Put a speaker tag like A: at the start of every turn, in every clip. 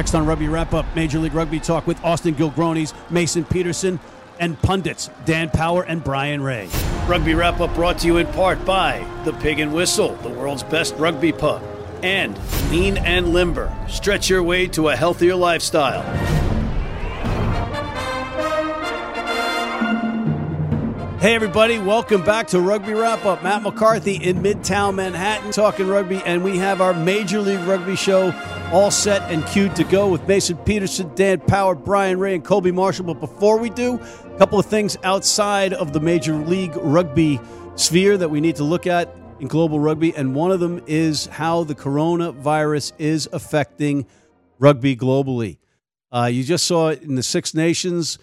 A: Next on Rugby Wrap Up, Major League Rugby Talk with Austin Gilgronis, Mason Peterson, and pundits Dan Power and Brian Ray. Rugby Wrap Up brought to you in part by The Pig and Whistle, the world's best rugby pub, and Lean and Limber. Stretch your way to a healthier lifestyle. Hey, everybody, welcome back to Rugby Wrap Up. Matt McCarthy in Midtown Manhattan talking rugby, and we have our Major League Rugby show all set and queued to go with Mason Peterson, Dan Power, Brian Ray, and Colby Marshall. But before we do, a couple of things outside of the Major League Rugby sphere that we need to look at in global rugby, and one of them is how the coronavirus is affecting rugby globally. Uh, you just saw it in the Six Nations.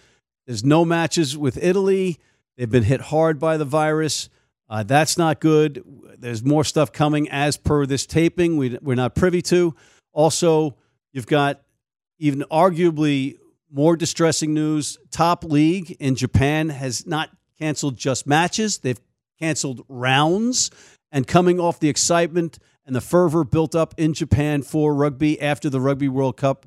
A: There's no matches with Italy. They've been hit hard by the virus. Uh, that's not good. There's more stuff coming as per this taping. We, we're not privy to. Also, you've got even arguably more distressing news. Top League in Japan has not canceled just matches, they've canceled rounds. And coming off the excitement and the fervor built up in Japan for rugby after the Rugby World Cup,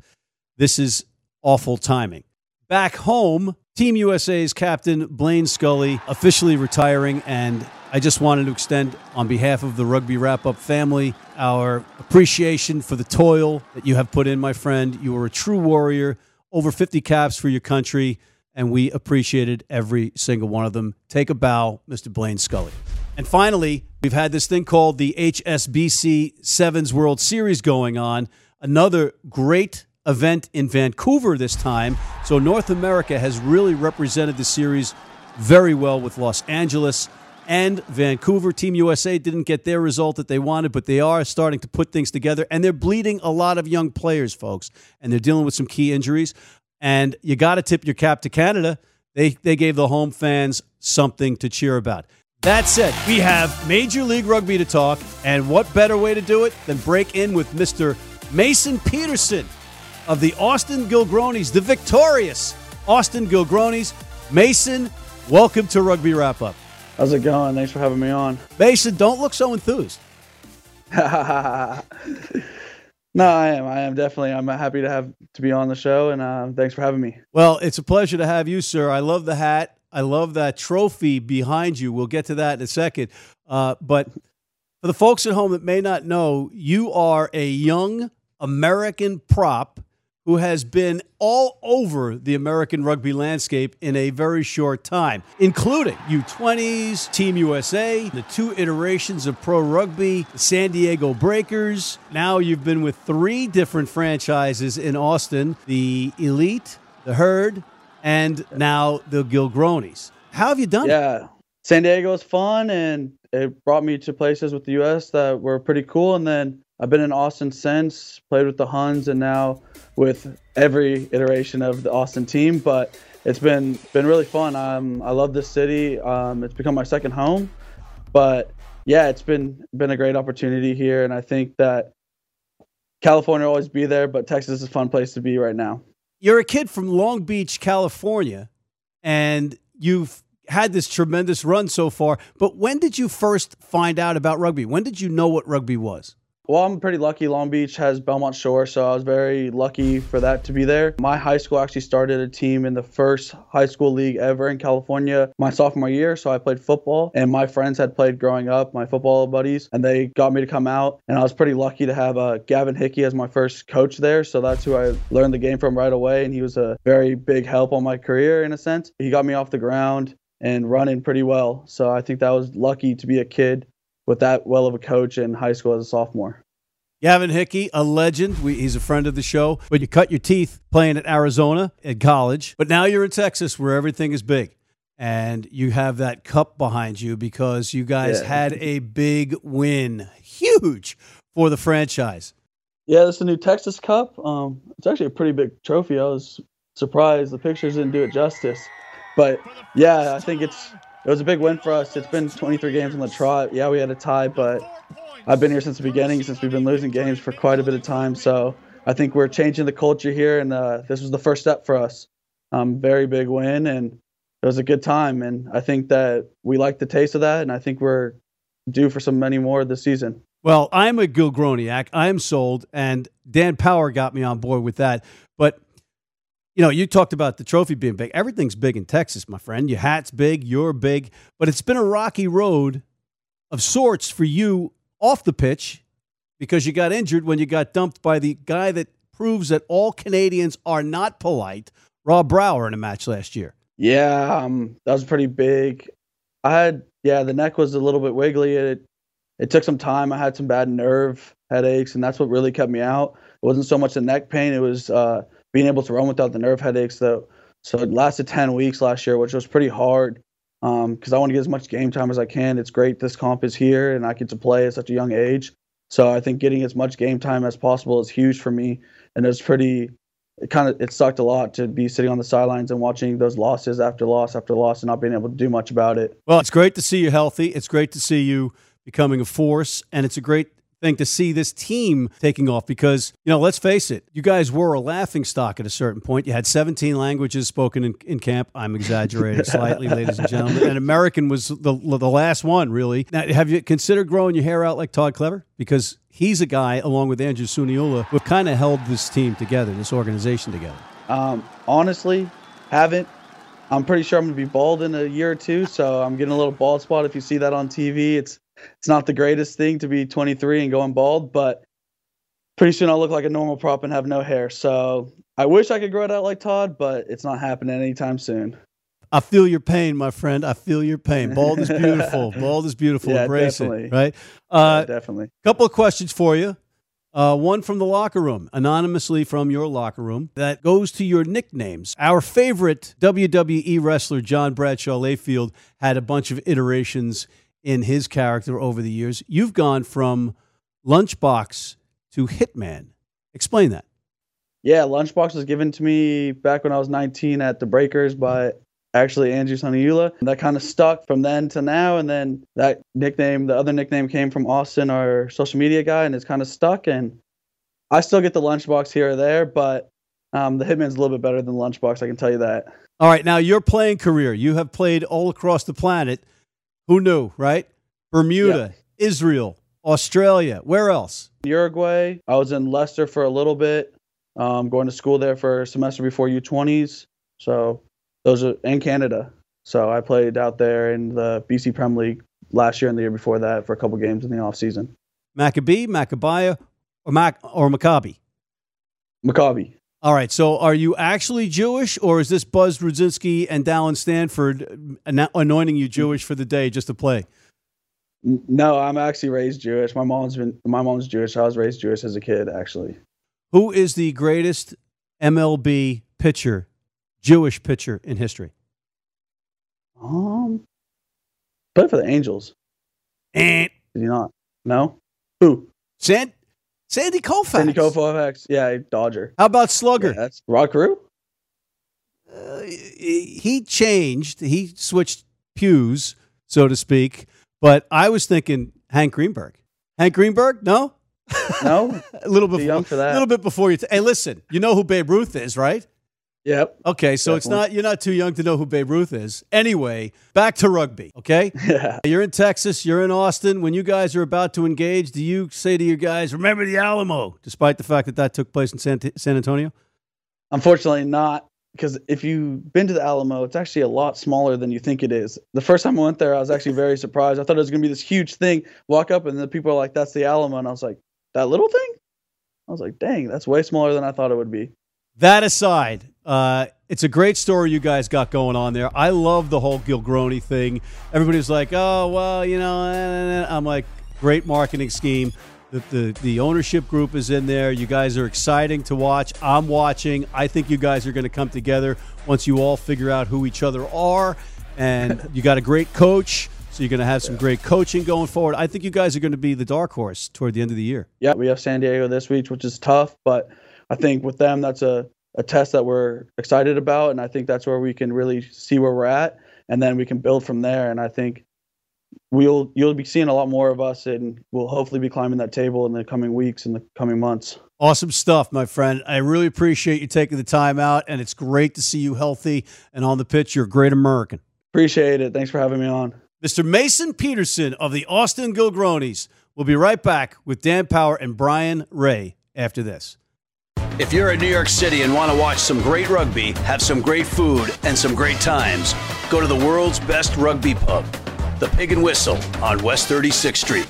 A: this is awful timing. Back home, Team USA's captain Blaine Scully officially retiring, and I just wanted to extend, on behalf of the Rugby Wrap Up family, our appreciation for the toil that you have put in, my friend. You are a true warrior, over 50 caps for your country, and we appreciated every single one of them. Take a bow, Mr. Blaine Scully. And finally, we've had this thing called the HSBC Sevens World Series going on. Another great event in Vancouver this time. So North America has really represented the series very well with Los Angeles and Vancouver. Team USA didn't get their result that they wanted, but they are starting to put things together and they're bleeding a lot of young players, folks, and they're dealing with some key injuries. And you got to tip your cap to Canada. They, they gave the home fans something to cheer about. That said, we have Major League Rugby to talk, and what better way to do it than break in with Mr. Mason Peterson of the Austin Gilgronis, the victorious Austin Gilgronis. Mason, welcome to Rugby Wrap Up.
B: How's it going? Thanks for having me on.
A: Mason, don't look so enthused.
B: no, I am. I am definitely. I'm happy to have to be on the show, and uh, thanks for having me.
A: Well, it's a pleasure to have you, sir. I love the hat. I love that trophy behind you. We'll get to that in a second. Uh, but for the folks at home that may not know, you are a young American prop who has been all over the American rugby landscape in a very short time, including U20s, Team USA, the two iterations of pro rugby, San Diego Breakers. Now you've been with three different franchises in Austin the Elite, the Herd, and now the Gilgronis. How have you done
B: yeah. it? Yeah. San Diego was fun and it brought me to places with the US that were pretty cool. And then I've been in Austin since, played with the Huns, and now with every iteration of the Austin team. But it's been been really fun. Um, I love this city. Um, it's become my second home. But yeah, it's been been a great opportunity here, and I think that California will always be there, but Texas is a fun place to be right now.
A: You're a kid from Long Beach, California, and you've had this tremendous run so far. But when did you first find out about rugby? When did you know what rugby was?
B: Well, I'm pretty lucky. Long Beach has Belmont Shore, so I was very lucky for that to be there. My high school actually started a team in the first high school league ever in California my sophomore year, so I played football, and my friends had played growing up, my football buddies, and they got me to come out, and I was pretty lucky to have uh, Gavin Hickey as my first coach there, so that's who I learned the game from right away, and he was a very big help on my career in a sense. He got me off the ground and running pretty well, so I think that was lucky to be a kid with that well of a coach in high school as a sophomore.
A: Gavin Hickey, a legend. We, he's a friend of the show. But you cut your teeth playing at Arizona at college. But now you're in Texas where everything is big. And you have that cup behind you because you guys yeah. had a big win. Huge for the franchise.
B: Yeah, it's the new Texas Cup. Um, it's actually a pretty big trophy. I was surprised the pictures didn't do it justice. But yeah, I think it's it was a big win for us. It's been 23 games on the trot. Yeah, we had a tie, but I've been here since the beginning, since we've been losing games for quite a bit of time. So I think we're changing the culture here, and uh, this was the first step for us. Um, very big win, and it was a good time. And I think that we like the taste of that, and I think we're due for some many more this season.
A: Well, I'm a Gilgroniac. I'm sold, and Dan Power got me on board with that. But you know, you talked about the trophy being big. Everything's big in Texas, my friend. Your hat's big, you're big, but it's been a rocky road of sorts for you off the pitch because you got injured when you got dumped by the guy that proves that all Canadians are not polite, Rob Brower, in a match last year.
B: Yeah, um, that was pretty big. I had yeah, the neck was a little bit wiggly. It it took some time. I had some bad nerve headaches, and that's what really kept me out. It wasn't so much the neck pain; it was uh, being able to run without the nerve headaches. Though, so it lasted ten weeks last year, which was pretty hard because um, I want to get as much game time as I can. It's great this comp is here, and I get to play at such a young age. So I think getting as much game time as possible is huge for me, and it's pretty. It kind of it sucked a lot to be sitting on the sidelines and watching those losses after loss after loss and not being able to do much about it.
A: Well, it's great to see you healthy. It's great to see you becoming a force, and it's a great thing to see this team taking off because, you know, let's face it, you guys were a laughing stock at a certain point. You had 17 languages spoken in, in camp. I'm exaggerating slightly, ladies and gentlemen. And American was the, the last one, really. Now, have you considered growing your hair out like Todd Clever? Because he's a guy, along with Andrew Suniula, who have kind of held this team together, this organization together.
B: Um, honestly, haven't. I'm pretty sure I'm going to be bald in a year or two, so I'm getting a little bald spot. If you see that on TV, it's it's not the greatest thing to be 23 and going bald, but pretty soon I'll look like a normal prop and have no hair. So I wish I could grow it out like Todd, but it's not happening anytime soon.
A: I feel your pain, my friend. I feel your pain. Bald is beautiful. Bald is beautiful.
B: Yeah,
A: Embrace
B: definitely.
A: it. Right?
B: Uh, yeah, definitely.
A: Couple of questions for you. Uh, one from the locker room, anonymously from your locker room, that goes to your nicknames. Our favorite WWE wrestler, John Bradshaw Layfield, had a bunch of iterations in his character over the years. You've gone from Lunchbox to Hitman. Explain that.
B: Yeah, Lunchbox was given to me back when I was 19 at the Breakers by actually Andrew Suniula. That kind of stuck from then to now. And then that nickname, the other nickname came from Austin, our social media guy, and it's kind of stuck. And I still get the Lunchbox here or there, but um, the Hitman's a little bit better than Lunchbox, I can tell you that.
A: All right, now your playing career, you have played all across the planet. Who knew, right? Bermuda, Israel, Australia. Where else?
B: Uruguay. I was in Leicester for a little bit, um, going to school there for a semester before U20s. So those are in Canada. So I played out there in the BC Prem League last year and the year before that for a couple games in the off season.
A: Maccabee, Maccabiah, or Mac or Maccabi?
B: Maccabi.
A: All right. So, are you actually Jewish, or is this Buzz Rudzinski and Dallin Stanford anointing you Jewish for the day just to play?
B: No, I'm actually raised Jewish. My mom's been my mom's Jewish. I was raised Jewish as a kid, actually.
A: Who is the greatest MLB pitcher, Jewish pitcher in history?
B: Um, played for the Angels.
A: And
B: did you not? No. Who?
A: Sant Sandy Koufax.
B: Sandy Koufax. Yeah, Dodger.
A: How about Slugger?
B: Yeah, that's Rod Carew.
A: Uh, he changed. He switched pews, so to speak. But I was thinking Hank Greenberg. Hank Greenberg? No.
B: No.
A: a little bit
B: young for that.
A: A little bit before you. T- hey, listen. You know who Babe Ruth is, right?
B: Yep.
A: Okay, so Definitely. it's not you're not too young to know who Babe Ruth is. Anyway, back to rugby, okay?
B: Yeah.
A: You're in Texas, you're in Austin. When you guys are about to engage, do you say to your guys, "Remember the Alamo," despite the fact that that took place in San, San Antonio?
B: Unfortunately, not because if you've been to the Alamo, it's actually a lot smaller than you think it is. The first time I went there, I was actually very surprised. I thought it was going to be this huge thing. Walk up, and the people are like, "That's the Alamo," and I was like, "That little thing?" I was like, "Dang, that's way smaller than I thought it would be."
A: That aside, uh, it's a great story you guys got going on there. I love the whole Gilgroni thing. Everybody's like, "Oh, well, you know," eh, eh, eh. I'm like, "Great marketing scheme." The, the, the ownership group is in there. You guys are exciting to watch. I'm watching. I think you guys are going to come together once you all figure out who each other are. And you got a great coach. So you're going to have some great coaching going forward. I think you guys are going to be the dark horse toward the end of the year.
B: Yeah, we have San Diego this week, which is tough, but I think with them, that's a, a test that we're excited about. And I think that's where we can really see where we're at. And then we can build from there. And I think we'll you'll be seeing a lot more of us and we'll hopefully be climbing that table in the coming weeks and the coming months.
A: Awesome stuff, my friend. I really appreciate you taking the time out and it's great to see you healthy and on the pitch. You're a great American.
B: Appreciate it. Thanks for having me on.
A: Mr. Mason Peterson of the Austin Gilgronis We'll be right back with Dan Power and Brian Ray after this.
C: If you're in New York City and want to watch some great rugby, have some great food, and some great times, go to the world's best rugby pub, the Pig and Whistle on West 36th Street.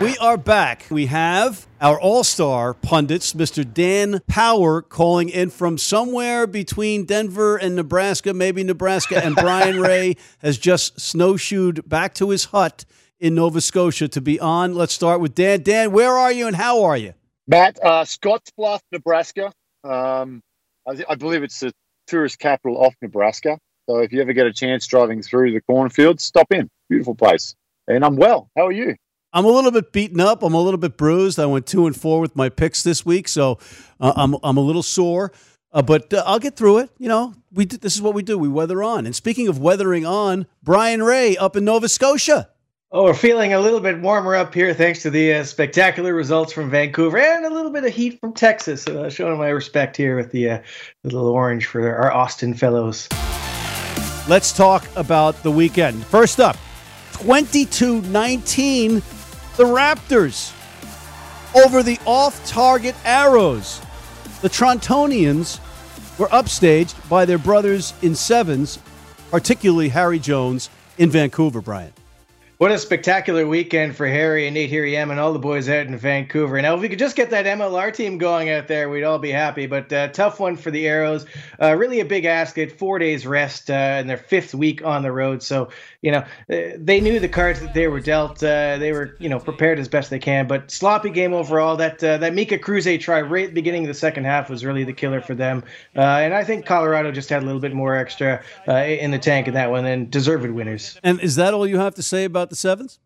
A: We are back. We have our all star pundits, Mr. Dan Power, calling in from somewhere between Denver and Nebraska, maybe Nebraska, and Brian Ray has just snowshoed back to his hut in Nova Scotia to be on. Let's start with Dan. Dan, where are you and how are you?
D: Matt, uh, Scottsbluff, Nebraska. Um, I, I, believe it's the tourist capital of Nebraska. So if you ever get a chance driving through the cornfields, stop in. Beautiful place. And I'm well. How are you?
A: I'm a little bit beaten up. I'm a little bit bruised. I went two and four with my picks this week, so uh, I'm I'm a little sore. Uh, but uh, I'll get through it. You know, we this is what we do. We weather on. And speaking of weathering on, Brian Ray up in Nova Scotia.
E: Oh, we're feeling a little bit warmer up here thanks to the uh, spectacular results from Vancouver and a little bit of heat from Texas. Uh, showing my respect here with the uh, little orange for our Austin fellows.
A: Let's talk about the weekend. First up, 22 19, the Raptors over the off target arrows. The Torontonians were upstaged by their brothers in sevens, particularly Harry Jones in Vancouver, Brian.
E: What a spectacular weekend for Harry and Nate here, Hirayama and all the boys out in Vancouver. Now, if we could just get that MLR team going out there, we'd all be happy. But uh, tough one for the Arrows. Uh, really a big ask. At four days rest uh, in their fifth week on the road. So, you know, uh, they knew the cards that they were dealt. Uh, they were, you know, prepared as best they can. But sloppy game overall. That uh, that Mika Cruze try right at the beginning of the second half was really the killer for them. and I think Colorado just had a little bit more extra in the tank in that one and deserved winners.
A: And is that all you have to say about about the sevens?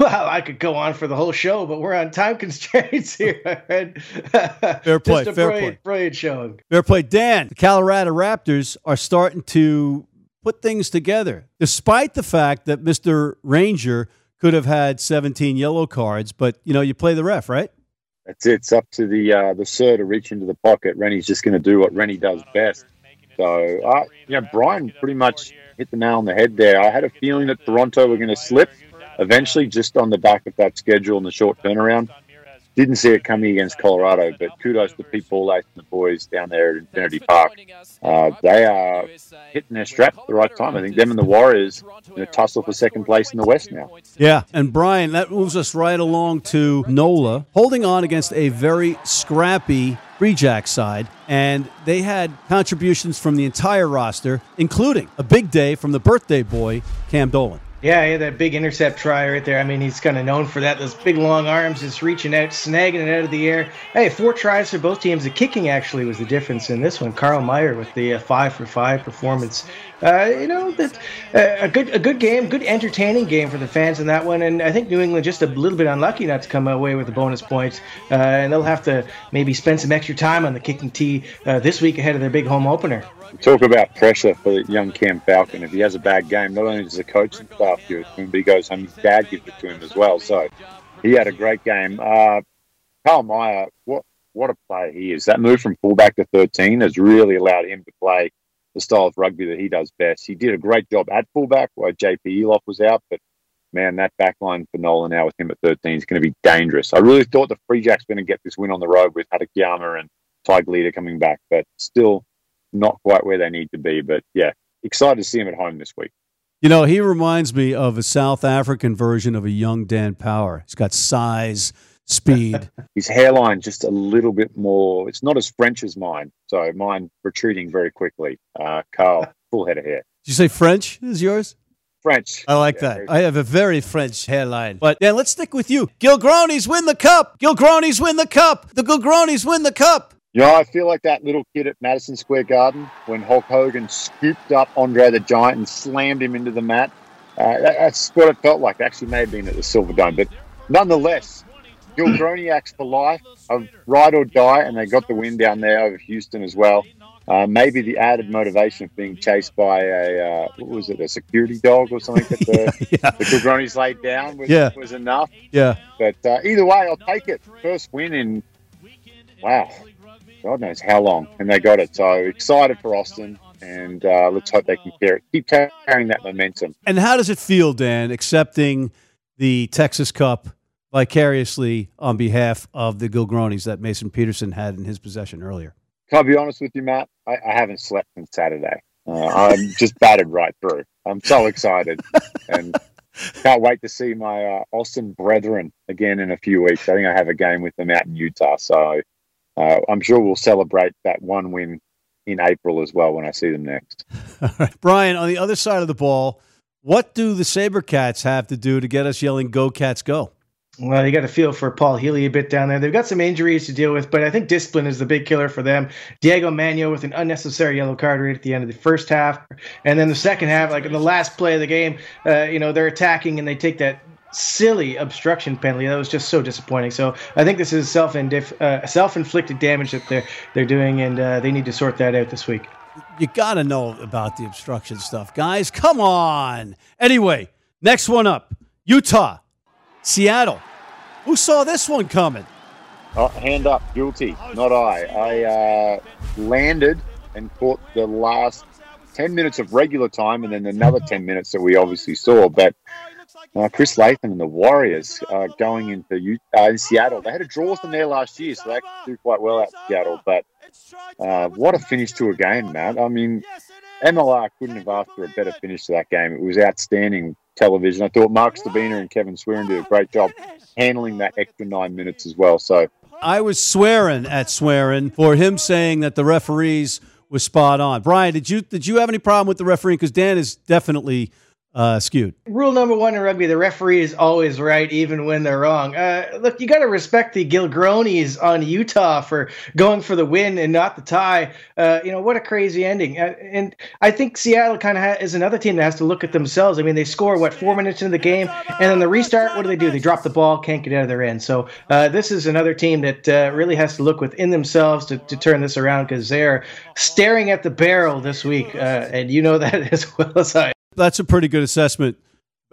E: Well, I could go on for the whole show, but we're on time constraints here.
A: fair play, fair
E: brilliant,
A: play.
E: Brilliant showing.
A: Fair play. Dan, the Colorado Raptors are starting to put things together, despite the fact that Mr. Ranger could have had 17 yellow cards, but, you know, you play the ref, right?
D: That's it. It's up to the uh, the sir to reach into the pocket. Rennie's just going to do what Rennie does best. So, uh, you know, Brian pretty much hit the nail on the head there. I had a feeling that Toronto were going to slip eventually, just on the back of that schedule and the short turnaround. Didn't see it coming against Colorado, but kudos to Pete Borlase and the boys down there at Infinity Park. Uh, they are hitting their strap at the right time. I think them and the Warriors in a tussle for second place in the West now.
A: Yeah, and Brian, that moves us right along to NOLA, holding on against a very scrappy Free Jack side, and they had contributions from the entire roster, including a big day from the birthday boy, Cam Dolan.
E: Yeah, had that big intercept try right there. I mean, he's kind of known for that. Those big long arms, just reaching out, snagging it out of the air. Hey, four tries for both teams. The kicking actually was the difference in this one. Carl Meyer with the uh, five for five performance. Uh, you know, that, uh, a good a good game, good entertaining game for the fans in that one. And I think New England just a little bit unlucky not to come away with the bonus points. Uh, and they'll have to maybe spend some extra time on the kicking tee uh, this week ahead of their big home opener.
D: Talk about pressure for young Cam Falcon. If he has a bad game, not only does the coaching staff give it to him, but he goes home, his dad gives it to him as well. So he had a great game. Uh, Carl Meyer, what what a player he is. That move from fullback to 13 has really allowed him to play the style of rugby that he does best. He did a great job at fullback while JP Eloff was out, but man, that backline for NOLA now with him at 13 is going to be dangerous. I really thought the Free Jacks going to get this win on the road with Hatakeyama and Ty Leader coming back, but still not quite where they need to be. But yeah, excited to see him at home this week.
A: You know, he reminds me of a South African version of a young Dan Power. He's got size, speed.
D: His hairline just a little bit more. It's not as French as mine, so mine protruding very quickly. Uh, Carl, full head of hair.
A: Did you say French is yours?
D: French.
A: I like yeah, that. I have a very French hairline. But yeah, let's stick with you. Gilgronis win the cup. Gilgronis win the cup. The Gilgronis win the cup.
D: You know, I feel like that little kid at Madison Square Garden when Hulk Hogan scooped up Andre the Giant and slammed him into the mat. Uh, that's what it felt like. Actually, may have been at the Silver Dome, but nonetheless, Gilgroniacs for life, a ride or die, and they got the win down there over Houston as well. Uh, maybe the added motivation of being chased by a uh, what was it, a security dog or something that the, yeah. the Gilgronis laid down was, yeah. was enough.
A: Yeah.
D: But uh, either way, I'll take it. First win in wow, God knows how long, and they got it. So excited for Austin, and uh, let's hope they can carry, keep carrying that momentum.
A: And how does it feel, Dan, accepting the Texas Cup vicariously on behalf of the Gilgronis that Mason Peterson had in his possession earlier?
D: Can I be honest with you, Matt? I, I haven't slept since Saturday. Uh, I'm just battered right through. I'm so excited and can't wait to see my uh, Austin brethren again in a few weeks. I think I have a game with them out in Utah, so uh, I'm sure we'll celebrate that one win in April as well when I see them next.
A: All right. Brian, on the other side of the ball, what do the Sabercats have to do to get us yelling "Go Cats, go"?
E: Well, you got to feel for Paul Healy a bit down there. They've got some injuries to deal with, but I think discipline is the big killer for them. Diego Manuel with an unnecessary yellow card right at the end of the first half, and then the second half, like in the last play of the game, uh, you know they're attacking and they take that silly obstruction penalty. That was just so disappointing. So I think this is self uh, self inflicted damage that they're they're doing, and uh, they need to sort that out this week.
A: You got to know about the obstruction stuff, guys. Come on. Anyway, next one up Utah, Seattle. Who saw this one coming?
D: Oh, hand up, guilty, not I. I uh, landed and caught the last 10 minutes of regular time and then another 10 minutes that we obviously saw. But uh, Chris Latham and the Warriors uh, going into uh, in Seattle. They had a draw from there last year, so they do quite well at Seattle. But uh, what a finish to a game, man! I mean, MLR couldn't have asked for a better finish to that game. It was outstanding television. I thought Mark Stabina and Kevin Swearing did a great job handling that extra nine minutes as well. So
A: I was swearing at Swearing for him saying that the referees was spot on. Brian, did you did you have any problem with the referee? Because Dan is definitely uh, skewed.
E: Rule number one in rugby: the referee is always right, even when they're wrong. Uh, look, you got to respect the Gilgronis on Utah for going for the win and not the tie. Uh, you know what a crazy ending. Uh, and I think Seattle kind of ha- is another team that has to look at themselves. I mean, they score what four minutes into the game, and then the restart. What do they do? They drop the ball, can't get out of their end. So uh, this is another team that uh, really has to look within themselves to, to turn this around because they're staring at the barrel this week, and you know that as well as I
A: that's a pretty good assessment.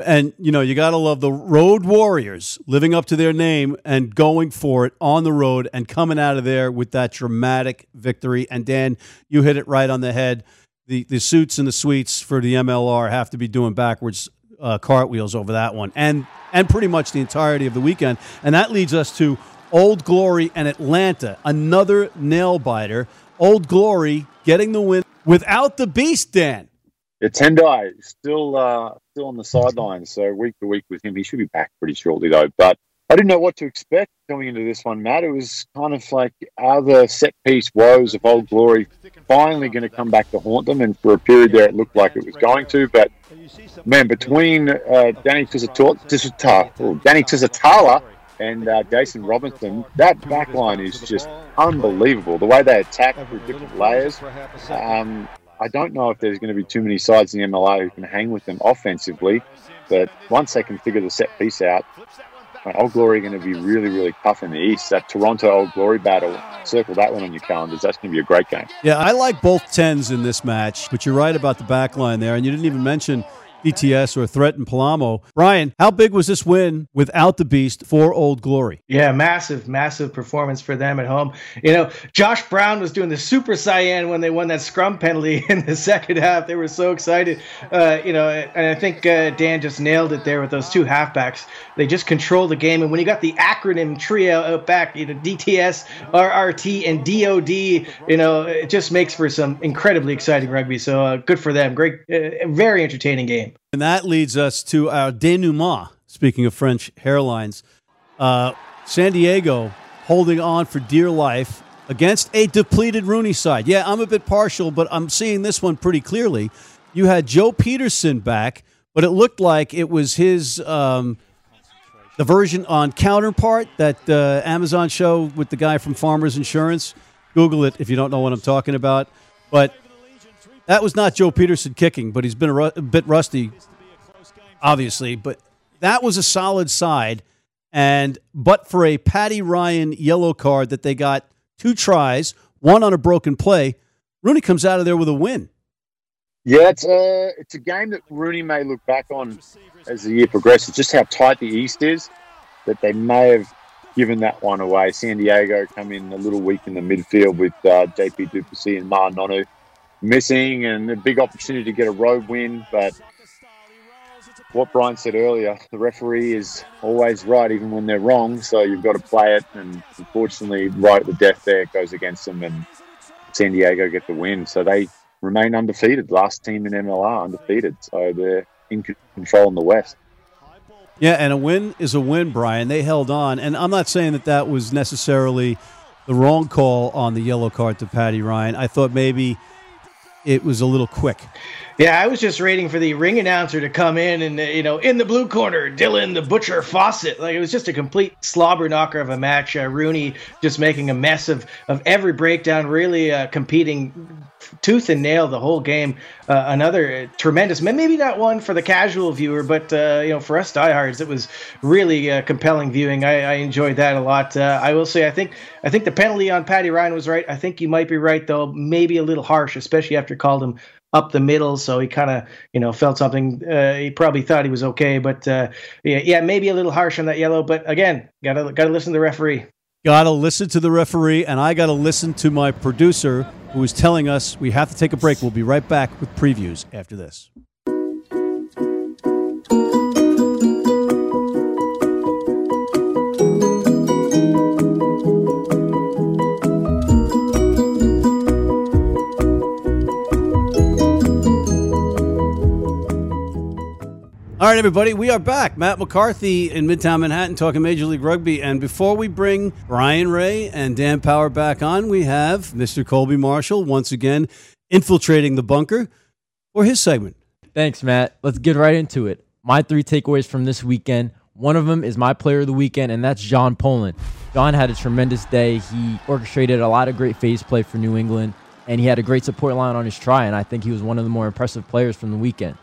A: And you know, you got to love the road warriors living up to their name and going for it on the road and coming out of there with that dramatic victory. And Dan, you hit it right on the head. The the suits and the suites for the MLR have to be doing backwards uh, cartwheels over that one, and and pretty much the entirety of the weekend. And that leads us to Old Glory and Atlanta, another nail biter. Old Glory getting the win without the beast, Dan.
D: Yeah, Tendai still uh, still on the sidelines, so week to week with him, he should be back pretty shortly though. But I didn't know what to expect going into this one, Matt. It was kind of like are the set piece woes of Old Glory finally going to come back to haunt them? And for a period there, it looked like it was going to. But man, between uh, Danny Tusitala, oh, Danny and uh, Jason Robertson, that back line is just unbelievable. The way they attack through different layers. Um, I don't know if there's going to be too many sides in the MLR who can hang with them offensively, but once they can figure the set piece out, Old Glory are going to be really, really tough in the East. That Toronto Old Glory battle, circle that one on your calendars. That's going to be a great game.
A: Yeah, I like both tens in this match, but you're right about the back line there. And you didn't even mention DTS or Thretton Palamo. Brian, how big was this win without the Beast for Old Glory?
E: Yeah, massive, massive performance for them at home. You know, Josh Brown was doing the super saiyan when they won that scrum penalty in the second half. They were so excited. Uh, you know, and I think uh, Dan just nailed it there with those two halfbacks. They just control the game. And when you got the acronym trio out back, you know, DTS, RRT, and DOD, you know, it just makes for some incredibly exciting rugby. So uh, good for them. Great, uh, very entertaining game.
A: And that leads us to our denouement. Speaking of French hairlines, uh, San Diego holding on for dear life against a depleted RUNY side. Yeah, I'm a bit partial, but I'm seeing this one pretty clearly. You had Joe Pietersen back, but it looked like it was his um, the version on Counterpart that uh, Amazon show with the guy from Farmers Insurance. Google it if you don't know what I'm talking about. But that was not Joe Pietersen kicking, but he's been a, ru- a bit rusty, obviously. But that was a solid side. And but for a Paddy Ryan yellow card that they got two tries, one on a broken play, RUNY comes out of there with a win.
D: Yeah, it's a it's a game that RUNY may look back on as the year progresses. Just how tight the East is, that they may have given that one away. San Diego come in a little weak in the midfield with uh, JP du Plessis and Ma'a Nonu missing and a big opportunity to get a road win. But what Brian said earlier, the referee is always right, even when they're wrong. So you've got to play it. And unfortunately, right at the death there, it goes against them, and San Diego get the win. So they remain undefeated. Last team in MLR undefeated. So they're in control in the West.
A: Yeah, and a win is a win, Brian. They held on, and I'm not saying that that was necessarily the wrong call on the yellow card to Paddy Ryan. I thought maybe it was a little quick.
E: Yeah, I was just waiting for the ring announcer to come in and, you know, in the blue corner, Dylan the Butcher Fawcett. Like, it was just a complete slobber knocker of a match. Uh, RUNY just making a mess of, of every breakdown, really uh, competing tooth and nail the whole game. Uh, another tremendous, maybe not one for the casual viewer, but, uh, you know, for us diehards, it was really uh, compelling viewing. I, I, enjoyed that a lot. Uh, I will say, I think, I think the penalty on Paddy Ryan was right. I think you might be right, though, maybe a little harsh, especially after called him up the middle, so he kind of you know felt something. Uh, he probably thought he was okay, but uh, yeah, yeah, maybe a little harsh on that yellow. But again, gotta gotta listen to the referee.
A: Gotta listen to the referee, and I gotta listen to my producer, who is telling us we have to take a break. We'll be right back with previews after this. Right, everybody, we are back. Matt McCarthy in Midtown Manhattan talking Major League Rugby. And before we bring Brian Ray and Dan Power back on, we have Mr. Colby Marshall once again infiltrating the bunker for his segment.
F: Thanks, Matt. Let's get right into it. My three takeaways from this weekend. One of them is my player of the weekend, and that's John Poland. John had a tremendous day. He orchestrated a lot of great phase play for New England, and he had a great support line on his try, and I think he was one of the more impressive players from the weekend.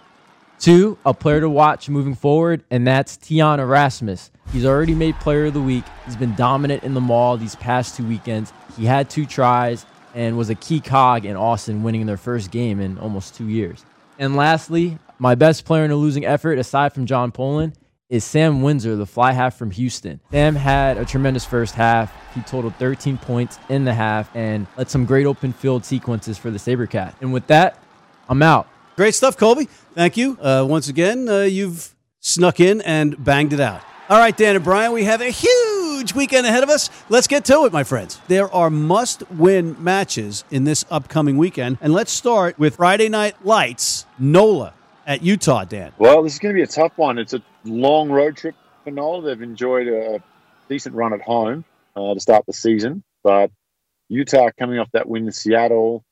F: Two, a player to watch moving forward, and that's Tiaan Erasmus. He's already made player of the week. He's been dominant in the maul these past two weekends. He had two tries and was a key cog in Austin winning their first game in almost two years. And lastly, my best player in a losing effort, aside from John Poland, is Sam Windsor, the fly half from Houston. Sam had a tremendous first half. He totaled 13 points in the half and led some great open field sequences for the Sabercat. And with that, I'm out.
A: Great stuff, Colby. Thank you. Uh, once again, uh, you've snuck in and banged it out. All right, Dan and Brian, we have a huge weekend ahead of us. Let's get to it, my friends. There are must win matches in this upcoming weekend. And let's start with Friday Night Lights, NOLA at Utah, Dan.
D: Well, this is going to be a tough one. It's a long road trip for NOLA. They've enjoyed a decent run at home uh, to start the season. But Utah coming off that win in Seattle,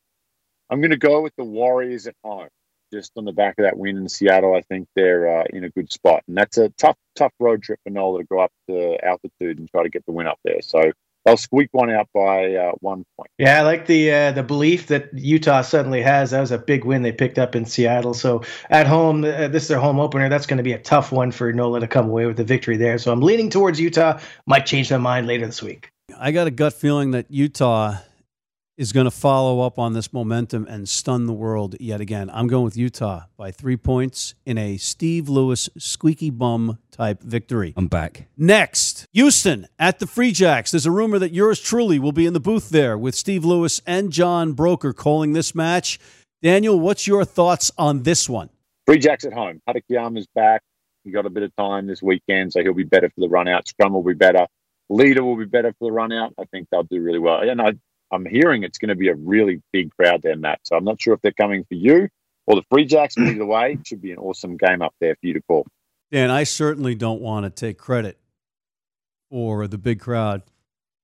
D: I'm going to go with the Warriors at home just on the back of that win in Seattle, I think they're uh, in a good spot. And that's a tough, tough road trip for Nola to go up to altitude and try to get the win up there. So they'll squeak one out by uh, one point.
E: Yeah, I like the uh, the belief that Utah suddenly has. That was a big win they picked up in Seattle. So at home, uh, this is their home opener. That's going to be a tough one for Nola to come away with the victory there. So I'm leaning towards Utah. Might change my mind later this week.
A: I got a gut feeling that Utah is going to follow up on this momentum and stun the world yet again. I'm going with Utah by three points in a Steve Lewis squeaky bum type victory.
G: I'm back.
A: Next, Houston at the Free Jacks. There's a rumor that yours truly will be in the booth there with Steve Lewis and John Broker calling this match. Daniel, what's your thoughts on this one?
D: Free Jacks at home. is back. He got a bit of time this weekend, so he'll be better for the run out. Scrum will be better. Leader will be better for the run out. I think they'll do really well. And I I'm hearing it's going to be a really big crowd there, Matt. So I'm not sure if they're coming for you or the Free Jacks, but either way, should be an awesome game up there for you to call.
A: Dan, I certainly don't want to take credit for the big crowd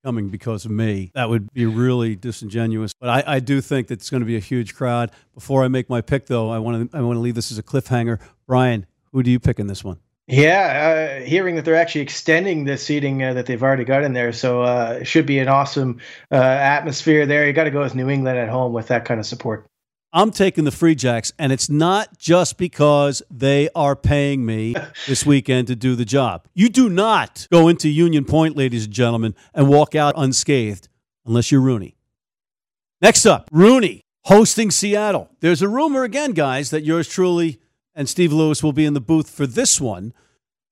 A: coming because of me. That would be really disingenuous. But I, I do think that it's going to be a huge crowd. Before I make my pick, though, I want to I want to leave this as a cliffhanger. Brian, who do you pick in this one?
E: Yeah, uh, hearing that they're actually extending the seating uh, that they've already got in there, so uh, it should be an awesome uh, atmosphere there. You got to go with New England at home with that kind of support.
A: I'm taking the Free Jacks, and it's not just because they are paying me this weekend to do the job. You do not go into Union Point, ladies and gentlemen, and walk out unscathed unless you're RUNY. Next up, RUNY hosting Seattle. There's a rumor again, guys, that yours truly and Steve Lewis will be in the booth for this one.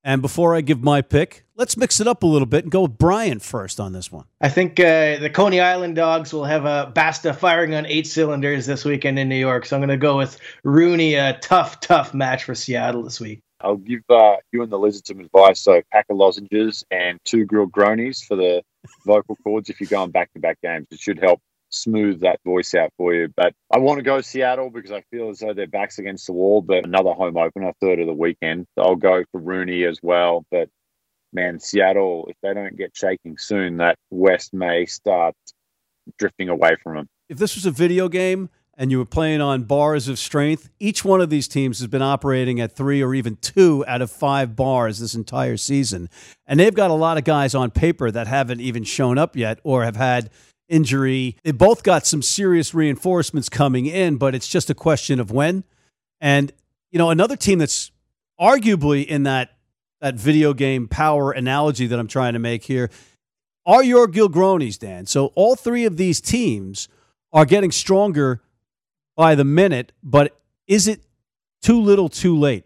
A: And before I give my pick, let's mix it up a little bit and go with Brian first on this one.
E: I think uh, the Coney Island Dogs will have a Basta firing on eight cylinders this weekend in New York. So I'm going to go with RUNY, a tough, tough match for Seattle this week.
D: I'll give uh, you and the lizard some advice. So, pack of lozenges and two grilled gronies for the vocal cords if you're going back to back games. It should help smooth that voice out for you. But I want to go Seattle because I feel as though their backs against the wall. But another home opener, third of the weekend. So I'll go for RUNY as well. But man, Seattle, if they don't get shaking soon, that West may start drifting away from them.
A: If this was a video game and you were playing on bars of strength, each one of these teams has been operating at three or even two out of five bars this entire season. And they've got a lot of guys on paper that haven't even shown up yet or have had injury. They both got some serious reinforcements coming in, but it's just a question of when. And, you know, another team that's arguably in that that video game power analogy that I'm trying to make here are your Gilgronis, Dan. So all three of these teams are getting stronger by the minute, but is it too little too late?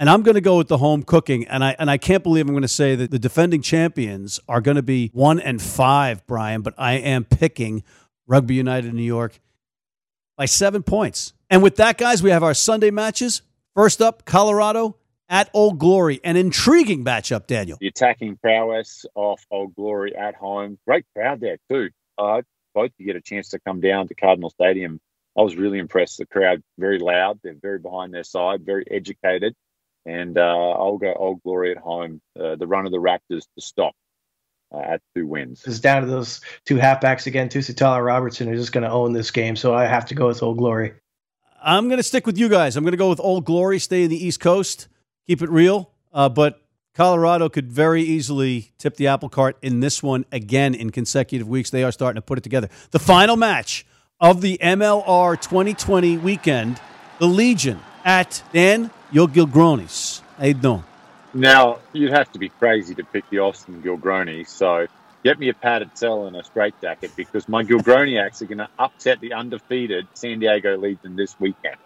A: And I'm going to go with the home cooking, and I and I can't believe I'm going to say that the defending champions are going to be one and five, Brian. But I am picking Rugby United New York by seven points. And with that, guys, we have our Sunday matches. First up, Colorado at Old Glory, an intriguing matchup. Daniel,
D: the attacking prowess of Old Glory at home, great crowd there too. Uh, both you get a chance to come down to Cardinal Stadium. I was really impressed. The crowd very loud. They're very behind their side, very educated and uh, I'll go Old Glory at home. Uh, the run of the Raptors to stop uh, at two wins.
E: It's down to those two halfbacks again. Tusitala Robertson are just going to own this game, so I have to go with Old Glory.
A: I'm going to stick with you guys. I'm going to go with Old Glory. Stay in the East Coast. Keep it real. Uh, but Colorado could very easily tip the apple cart in this one again in consecutive weeks. They are starting to put it together. The final match of the MLR 2020 weekend, the Legion at Dan Yo Gilgronis. How you doing?
D: Now, you'd have to be crazy to pick the Austin Gilgroni, so get me a padded cell and a straight jacket because my Gilgroniacs are going to upset the undefeated San Diego Legion this weekend.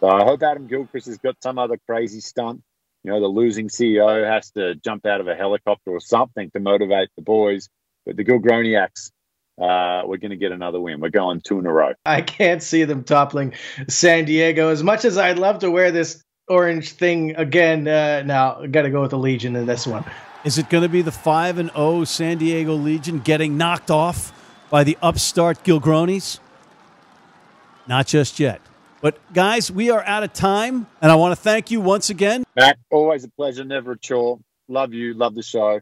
D: So I hope Adam Gilchrist has got some other crazy stunt. You know, the losing CEO has to jump out of a helicopter or something to motivate the boys. But the Gilgroniacs uh, we're going to get another win. We're going two in a row.
E: I can't see them toppling San Diego. As much as I'd love to wear this orange thing again, uh, now I got to go with the Legion in this one.
A: Is it going to be the five and zero oh San Diego Legion getting knocked off by the upstart Gilgronis? Not just yet. But guys, we are out of time, and I want to thank you once again.
D: Matt, always a pleasure, never a chore. Love you, love the show,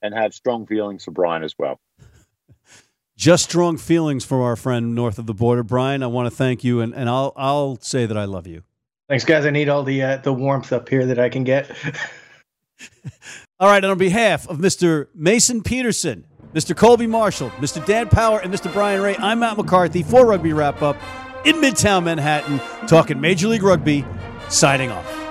D: and have strong feelings for Brian as well.
A: Just strong feelings from our friend north of the border, Brian. I want to thank you, and, and I'll I'll say that I love you.
E: Thanks, guys. I need all the uh, the warmth up here that I can get.
A: all right, on behalf of Mr. Mason Peterson, Mr. Colby Marshall, Mr. Dan Power, and Mr. Brian Ray, I'm Matt McCarthy for Rugby Wrap Up in Midtown Manhattan, talking Major League Rugby. Signing off.